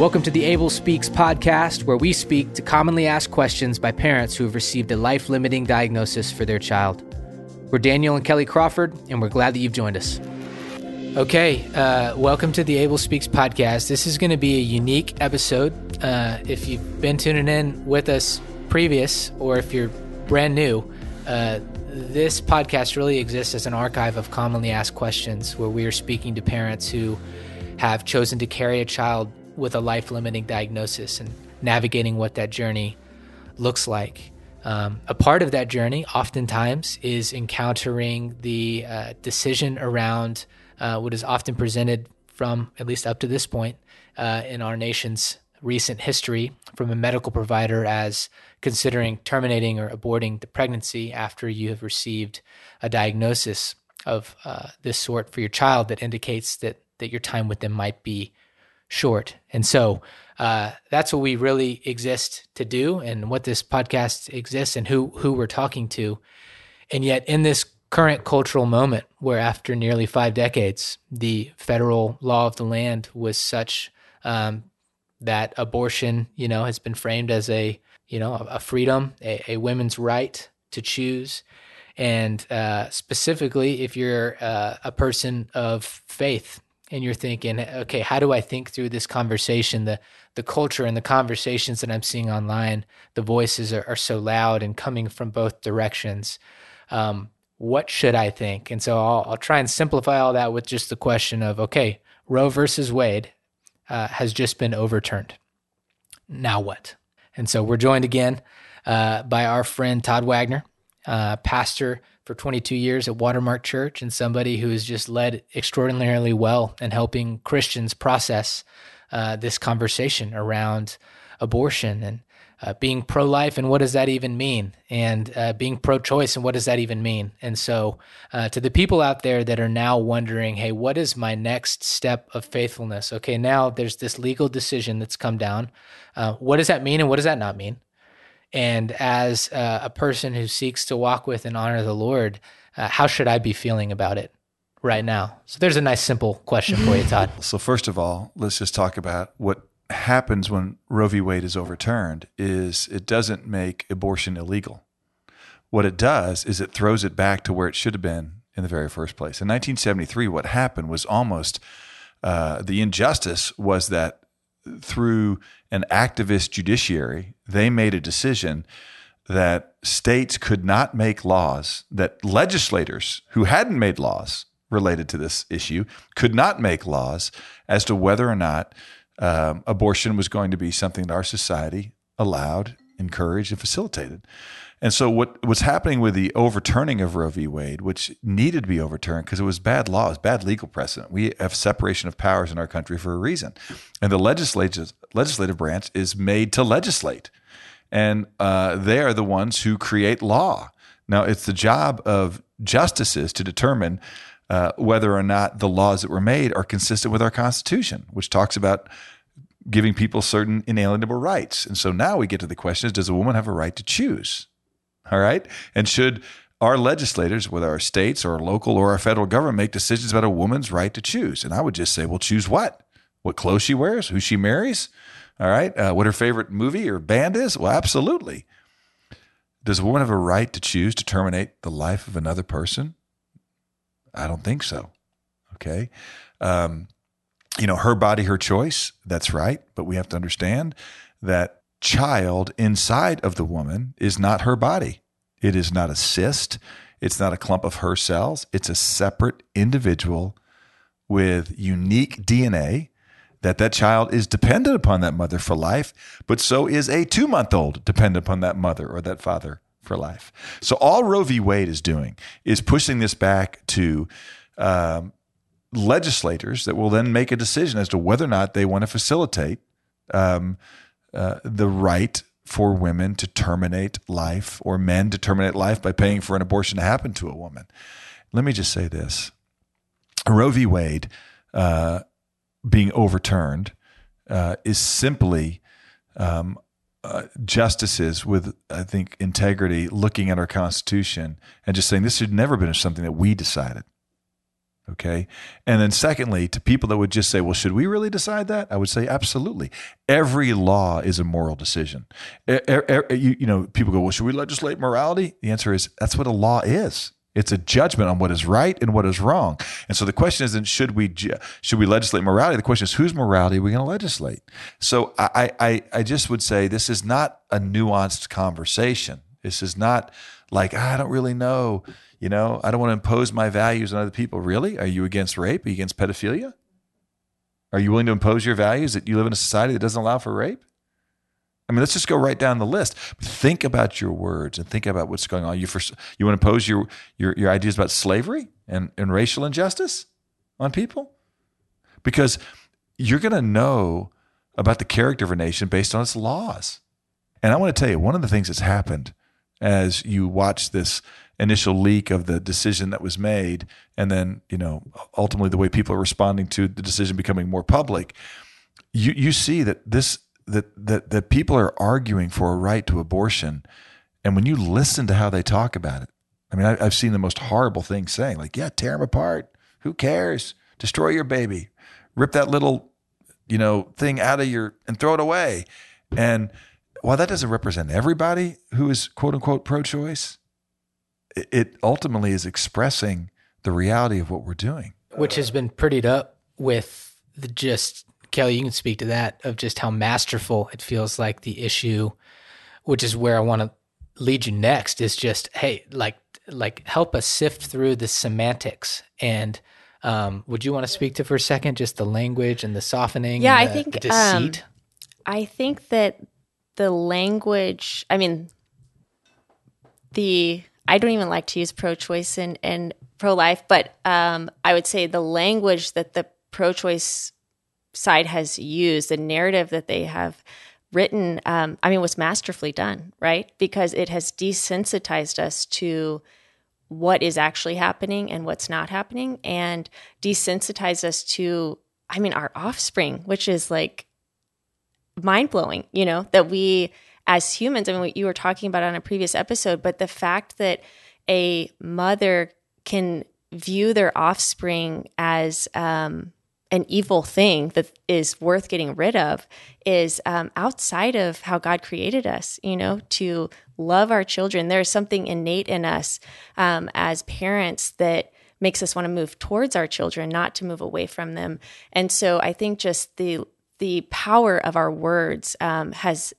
Welcome to the Abel Speaks podcast, where we speak to commonly asked questions by parents who have received a life limiting diagnosis for their child. We're Daniel and Kelly Crawford, and we're glad that you've joined us. Okay, uh, welcome to the Abel Speaks podcast. This is going to be a unique episode. Uh, if you've been tuning in with us previous, or if you're brand new, uh, this podcast really exists as an archive of commonly asked questions where we are speaking to parents who have chosen to carry a child with a life limiting diagnosis and navigating what that journey looks like. Um, a part of that journey, oftentimes, is encountering the uh, decision around uh, what is often presented from, at least up to this point, uh, in our nation's recent history, from a medical provider as considering terminating or aborting the pregnancy after you have received a diagnosis of uh, this sort for your child that indicates that that your time with them might be short. And so uh, that's what we really exist to do, and what this podcast exists, and who who we're talking to. And yet, in this current cultural moment, where after nearly five decades, the federal law of the land was such um, that abortion, you know, has been framed as a you know a freedom, a, a women's right to choose. And uh, specifically, if you're uh, a person of faith, and you're thinking, okay, how do I think through this conversation? The the culture and the conversations that I'm seeing online, the voices are, are so loud and coming from both directions. Um, what should I think? And so I'll, I'll, try and simplify all that with just the question of, okay, Roe versus Wade uh, has just been overturned. Now what? And so we're joined again uh, by our friend Todd Wagner, uh, pastor for 22 years at Watermark Church and somebody who has just led extraordinarily well in helping Christians process uh, this conversation around abortion and uh, being pro life and what does that even mean? And uh, being pro choice and what does that even mean? And so, uh, to the people out there that are now wondering, hey, what is my next step of faithfulness? Okay, now there's this legal decision that's come down. Uh, what does that mean and what does that not mean? And as uh, a person who seeks to walk with and honor the Lord, uh, how should I be feeling about it right now? So there's a nice, simple question for you, Todd. So, first of all, let's just talk about what happens when Roe v. Wade is overturned is it doesn't make abortion illegal. What it does is it throws it back to where it should have been in the very first place. In 1973, what happened was almost uh, the injustice was that through an activist judiciary, they made a decision that states could not make laws, that legislators who hadn't made laws related to this issue could not make laws as to whether or not um, abortion was going to be something that our society allowed, encouraged, and facilitated. And so, what was happening with the overturning of Roe v. Wade, which needed to be overturned because it was bad law, it was bad legal precedent. We have separation of powers in our country for a reason, and the legislative legislative branch is made to legislate, and uh, they are the ones who create law. Now, it's the job of justices to determine uh, whether or not the laws that were made are consistent with our Constitution, which talks about giving people certain inalienable rights. And so now we get to the question: does a woman have a right to choose? All right. And should our legislators, whether our states or our local or our federal government, make decisions about a woman's right to choose? And I would just say, well, choose what? What clothes she wears, who she marries, all right, uh, what her favorite movie or band is? Well, absolutely. Does a woman have a right to choose to terminate the life of another person? I don't think so. Okay. Um, you know, her body, her choice. That's right. But we have to understand that child inside of the woman is not her body. It is not a cyst. It's not a clump of her cells. It's a separate individual with unique DNA that that child is dependent upon that mother for life, but so is a two month old dependent upon that mother or that father for life. So all Roe v. Wade is doing is pushing this back to um, legislators that will then make a decision as to whether or not they want to facilitate um, uh, the right for women to terminate life or men to terminate life by paying for an abortion to happen to a woman. Let me just say this Roe v. Wade uh, being overturned uh, is simply um, uh, justices with, I think, integrity looking at our Constitution and just saying this should never been something that we decided. Okay. And then, secondly, to people that would just say, well, should we really decide that? I would say, absolutely. Every law is a moral decision. You, know, people go, well, should we legislate morality? The answer is that's what a law is. It's a judgment on what is right and what is wrong. And so the question isn't should we should we legislate morality? The question is whose morality are we going to legislate? So I, I I just would say this is not a nuanced conversation. This is not like ah, I don't really know. You know, I don't want to impose my values on other people. Really? Are you against rape? Are you against pedophilia? Are you willing to impose your values that you live in a society that doesn't allow for rape? I mean, let's just go right down the list. Think about your words and think about what's going on. You first, you want to impose your your, your ideas about slavery and, and racial injustice on people? Because you're going to know about the character of a nation based on its laws. And I want to tell you, one of the things that's happened as you watch this initial leak of the decision that was made, and then you know ultimately the way people are responding to the decision becoming more public, you you see that this that that that people are arguing for a right to abortion, and when you listen to how they talk about it, I mean I, I've seen the most horrible things saying like yeah tear them apart, who cares, destroy your baby, rip that little you know thing out of your and throw it away, and while that doesn't represent everybody who is quote unquote pro-choice it ultimately is expressing the reality of what we're doing. Which has been prettied up with the just, Kelly, you can speak to that, of just how masterful it feels like the issue, which is where I want to lead you next, is just, hey, like, like help us sift through the semantics and um, would you want to speak to for a second just the language and the softening yeah i think the deceit um, i think that the language i mean the I don't even like to use pro-choice and, and pro-life, but um, I would say the language that the pro-choice side has used, the narrative that they have written, um, I mean, was masterfully done, right? Because it has desensitized us to what is actually happening and what's not happening, and desensitized us to, I mean, our offspring, which is like mind blowing, you know, that we as humans, I mean, what you were talking about on a previous episode, but the fact that a mother can view their offspring as um, an evil thing that is worth getting rid of is um, outside of how God created us, you know, to love our children. There's something innate in us um, as parents that makes us want to move towards our children, not to move away from them. And so I think just the the power of our words um, has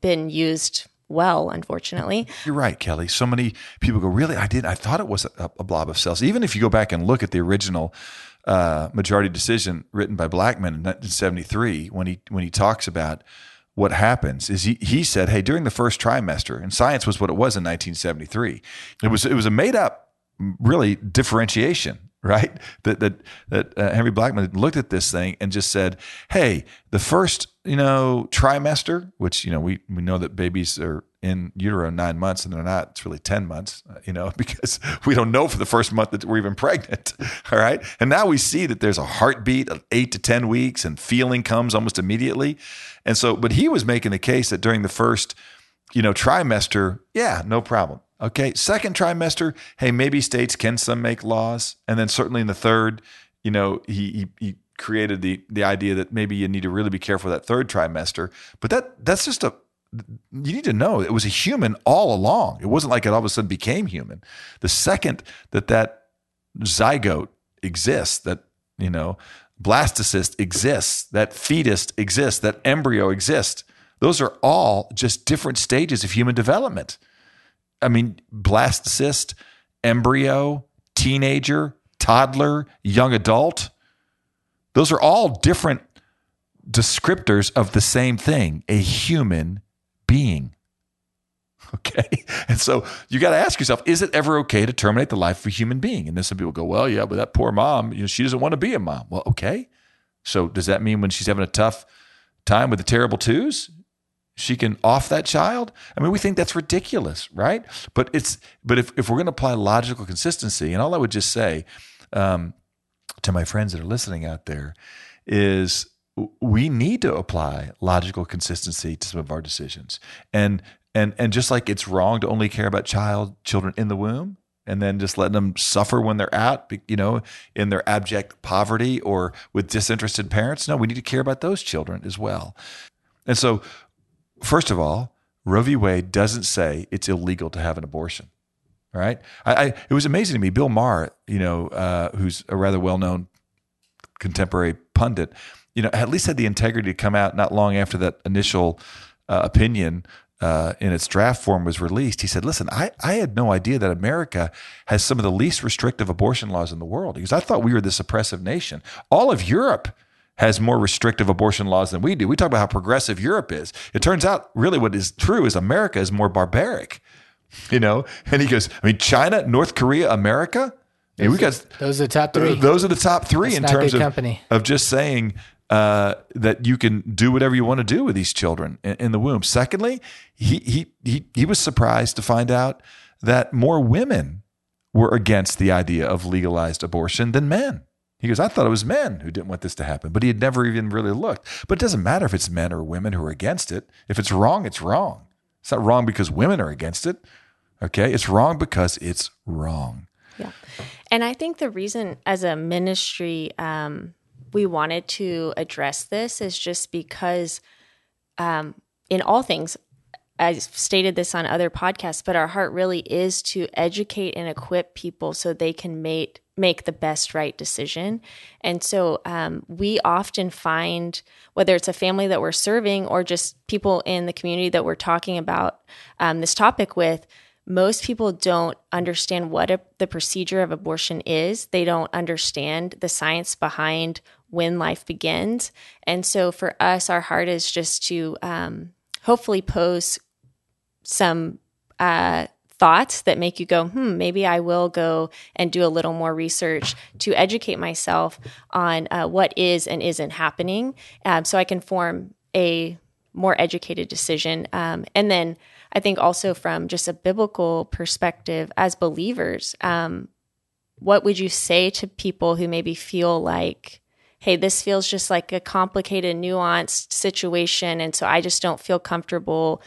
been used well, unfortunately. You're right, Kelly. So many people go, really? I did. I thought it was a, a blob of cells. Even if you go back and look at the original uh, majority decision written by Blackmun in 1973, when he when he talks about what happens is he, he said, hey, during the first trimester, and science was what it was in 1973. It was it was a made up really differentiation right? That that that uh, Henry Blackmun looked at this thing and just said, "Hey, the first you know trimester, which you know we we know that babies are in utero nine months and they're not. It's really ten months, uh, you know, because we don't know for the first month that we're even pregnant. All right, and now we see that there's a heartbeat of eight to ten weeks, and feeling comes almost immediately. And so, but he was making the case that during the first you know trimester, yeah, no problem Okay. Second trimester, hey, maybe states can some make laws. And then certainly in the third, you know, he, he, he created the the idea that maybe you need to really be careful that third trimester. But that that's just a you need to know it was a human all along. It wasn't like it all of a sudden became human. The second that that zygote exists, that you know blastocyst exists, that fetus exists, that embryo exists. Those are all just different stages of human development. I mean, blastocyst, embryo, teenager, toddler, young adult. Those are all different descriptors of the same thing a human being. Okay. And so you got to ask yourself, is it ever okay to terminate the life of a human being? And then some people go, well, yeah, but that poor mom, you know, she doesn't want to be a mom. Well, okay. So does that mean when she's having a tough time with the terrible twos, she can off that child i mean we think that's ridiculous right but it's but if, if we're going to apply logical consistency and all i would just say um, to my friends that are listening out there is we need to apply logical consistency to some of our decisions and and and just like it's wrong to only care about child children in the womb and then just letting them suffer when they're out, you know, in their abject poverty or with disinterested parents. No, we need to care about those children as well. And so, first of all, Roe v. Wade doesn't say it's illegal to have an abortion. Right? I, I it was amazing to me. Bill Maher, you know, uh, who's a rather well-known contemporary pundit, you know, at least had the integrity to come out not long after that initial uh, opinion uh, in its draft form was released, he said, Listen, I, I had no idea that America has some of the least restrictive abortion laws in the world because I thought we were this oppressive nation. All of Europe has more restrictive abortion laws than we do. We talk about how progressive Europe is. It turns out, really, what is true is America is more barbaric, you know? And he goes, I mean, China, North Korea, America? Those, we got, those are the top three. Those are the top three That's in terms of, company. of just saying uh, that you can do whatever you want to do with these children in, in, the womb. Secondly, he, he, he, he was surprised to find out that more women were against the idea of legalized abortion than men. He goes, I thought it was men who didn't want this to happen, but he had never even really looked. But it doesn't matter if it's men or women who are against it. If it's wrong, it's wrong. It's not wrong because women are against it. Okay. It's wrong because it's wrong. Yeah. And I think the reason as a ministry, um, we wanted to address this is just because um, in all things I've stated this on other podcasts, but our heart really is to educate and equip people so they can make make the best right decision. And so um, we often find whether it's a family that we're serving or just people in the community that we're talking about um, this topic with, most people don't understand what a, the procedure of abortion is. They don't understand the science behind when life begins. And so for us, our heart is just to um, hopefully pose some uh, thoughts that make you go, hmm, maybe I will go and do a little more research to educate myself on uh, what is and isn't happening um, so I can form a more educated decision. Um, and then I think also from just a biblical perspective, as believers, um, what would you say to people who maybe feel like hey, this feels just like a complicated, nuanced situation. And so I just don't feel comfortable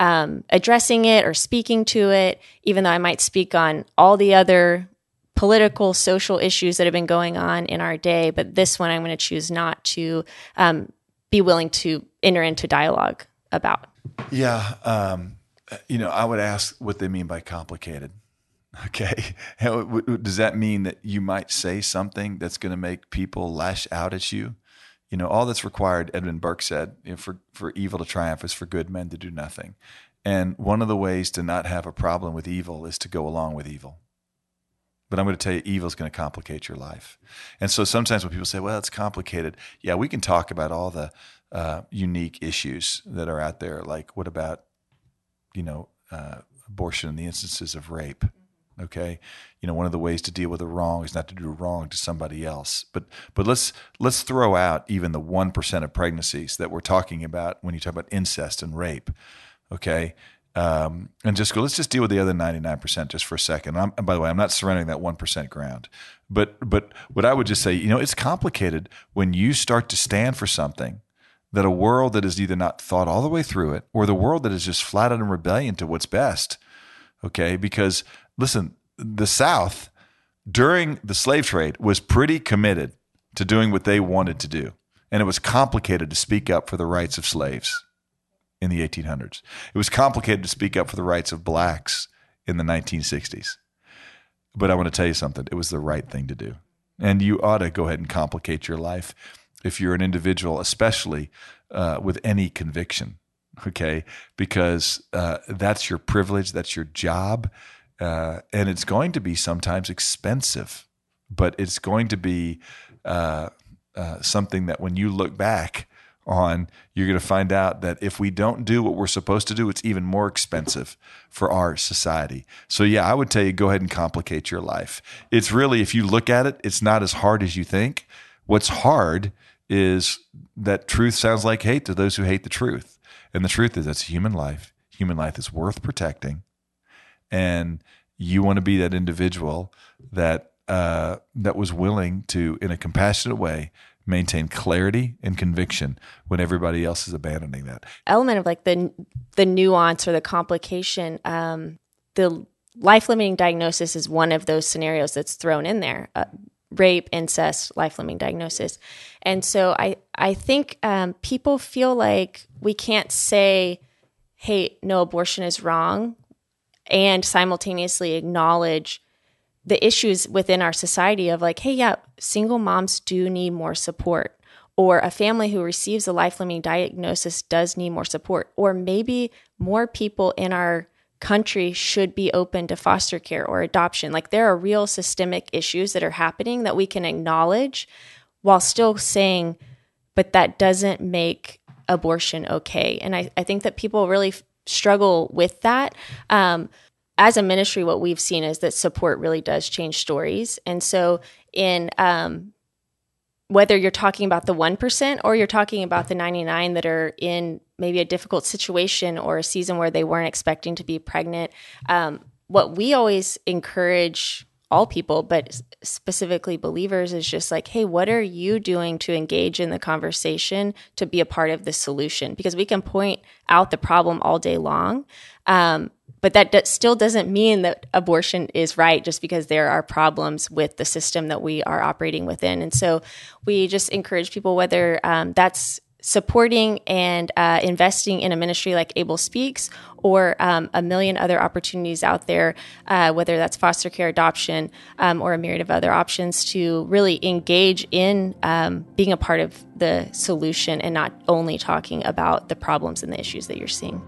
um, addressing it or speaking to it, even though I might speak on all the other political, social issues that have been going on in our day. But this one I'm going to choose not to um, be willing to enter into dialogue about. Yeah. Um, you know, I would ask what they mean by complicated. Okay. Does that mean that you might say something that's going to make people lash out at you? You know, all that's required, Edmund Burke said, you know, for, for evil to triumph is for good men to do nothing. And one of the ways to not have a problem with evil is to go along with evil. But I'm going to tell you, evil is going to complicate your life. And so sometimes when people say, well, it's complicated, yeah, we can talk about all the uh, unique issues that are out there. Like, what about, you know, uh, abortion and the instances of rape? Okay? You know one of the ways to deal with a wrong is not to do wrong to somebody else. But but let's let's throw out even the 1% of pregnancies that we're talking about when you talk about incest and rape okay? Um, and just go let's just deal with the other 99% just for a second. I'm, and by the way i'm not surrendering that 1% ground. But but what i would just say you know it's complicated when you start to stand for something that a world that is either not thought all the way through it or the world that is just flat out in rebellion to what's best okay? Because listen, the South during the slave trade was pretty committed to doing what they wanted to do. And it was complicated to speak up for the rights of slaves in the 1800s. It was complicated to speak up for the rights of blacks in the 1960s. But I want to tell you something it was the right thing to do. And you ought to go ahead and complicate your life if you're an individual, especially uh, with any conviction, okay? Because uh, that's your privilege, that's your job. Uh, and it's going to be sometimes expensive, but it's going to be uh, uh, something that when you look back on, you're going to find out that if we don't do what we're supposed to do, it's even more expensive for our society. So, yeah, I would tell you go ahead and complicate your life. It's really, if you look at it, it's not as hard as you think. What's hard is that truth sounds like hate to those who hate the truth. And the truth is, that's human life. Human life is worth protecting and you want to be that individual that uh, that was willing to, in a compassionate way, maintain clarity and conviction when everybody else is abandoning that element of like the the nuance or the complication. Um, the life limiting diagnosis is one of those scenarios that's thrown in there. Uh, rape, incest, life limiting diagnosis. And so I, I think um, people feel like we can't say, hey, no, abortion is wrong, and simultaneously acknowledge the issues within our society of like, hey, yeah, single moms do need more support. Or a family who receives a life limiting diagnosis does need more support. Or maybe more people in our country should be open to foster care or adoption. Like there are real systemic issues that are happening that we can acknowledge while still saying, but that doesn't make abortion okay. And I, I think that people really struggle with that. Um, as a ministry, what we've seen is that support really does change stories. And so, in um, whether you're talking about the 1% or you're talking about the 99 that are in maybe a difficult situation or a season where they weren't expecting to be pregnant, um, what we always encourage all people, but specifically believers, is just like, hey, what are you doing to engage in the conversation to be a part of the solution? Because we can point out the problem all day long. Um, but that d- still doesn't mean that abortion is right just because there are problems with the system that we are operating within. And so we just encourage people, whether um, that's supporting and uh, investing in a ministry like Abel Speaks or um, a million other opportunities out there, uh, whether that's foster care, adoption, um, or a myriad of other options to really engage in um, being a part of the solution and not only talking about the problems and the issues that you're seeing.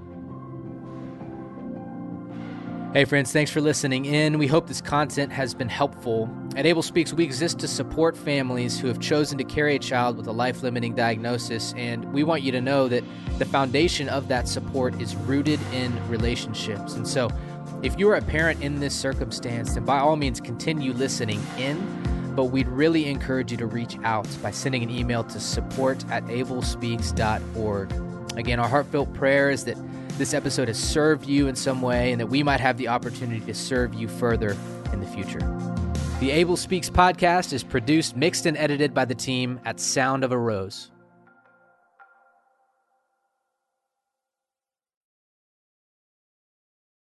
Hey, friends, thanks for listening in. We hope this content has been helpful. At Abel Speaks, we exist to support families who have chosen to carry a child with a life limiting diagnosis, and we want you to know that the foundation of that support is rooted in relationships. And so, if you're a parent in this circumstance, then by all means continue listening in, but we'd really encourage you to reach out by sending an email to support at abelspeaks.org. Again, our heartfelt prayer is that this episode has served you in some way and that we might have the opportunity to serve you further in the future. The Abel Speaks podcast is produced, mixed, and edited by the team at Sound of a Rose.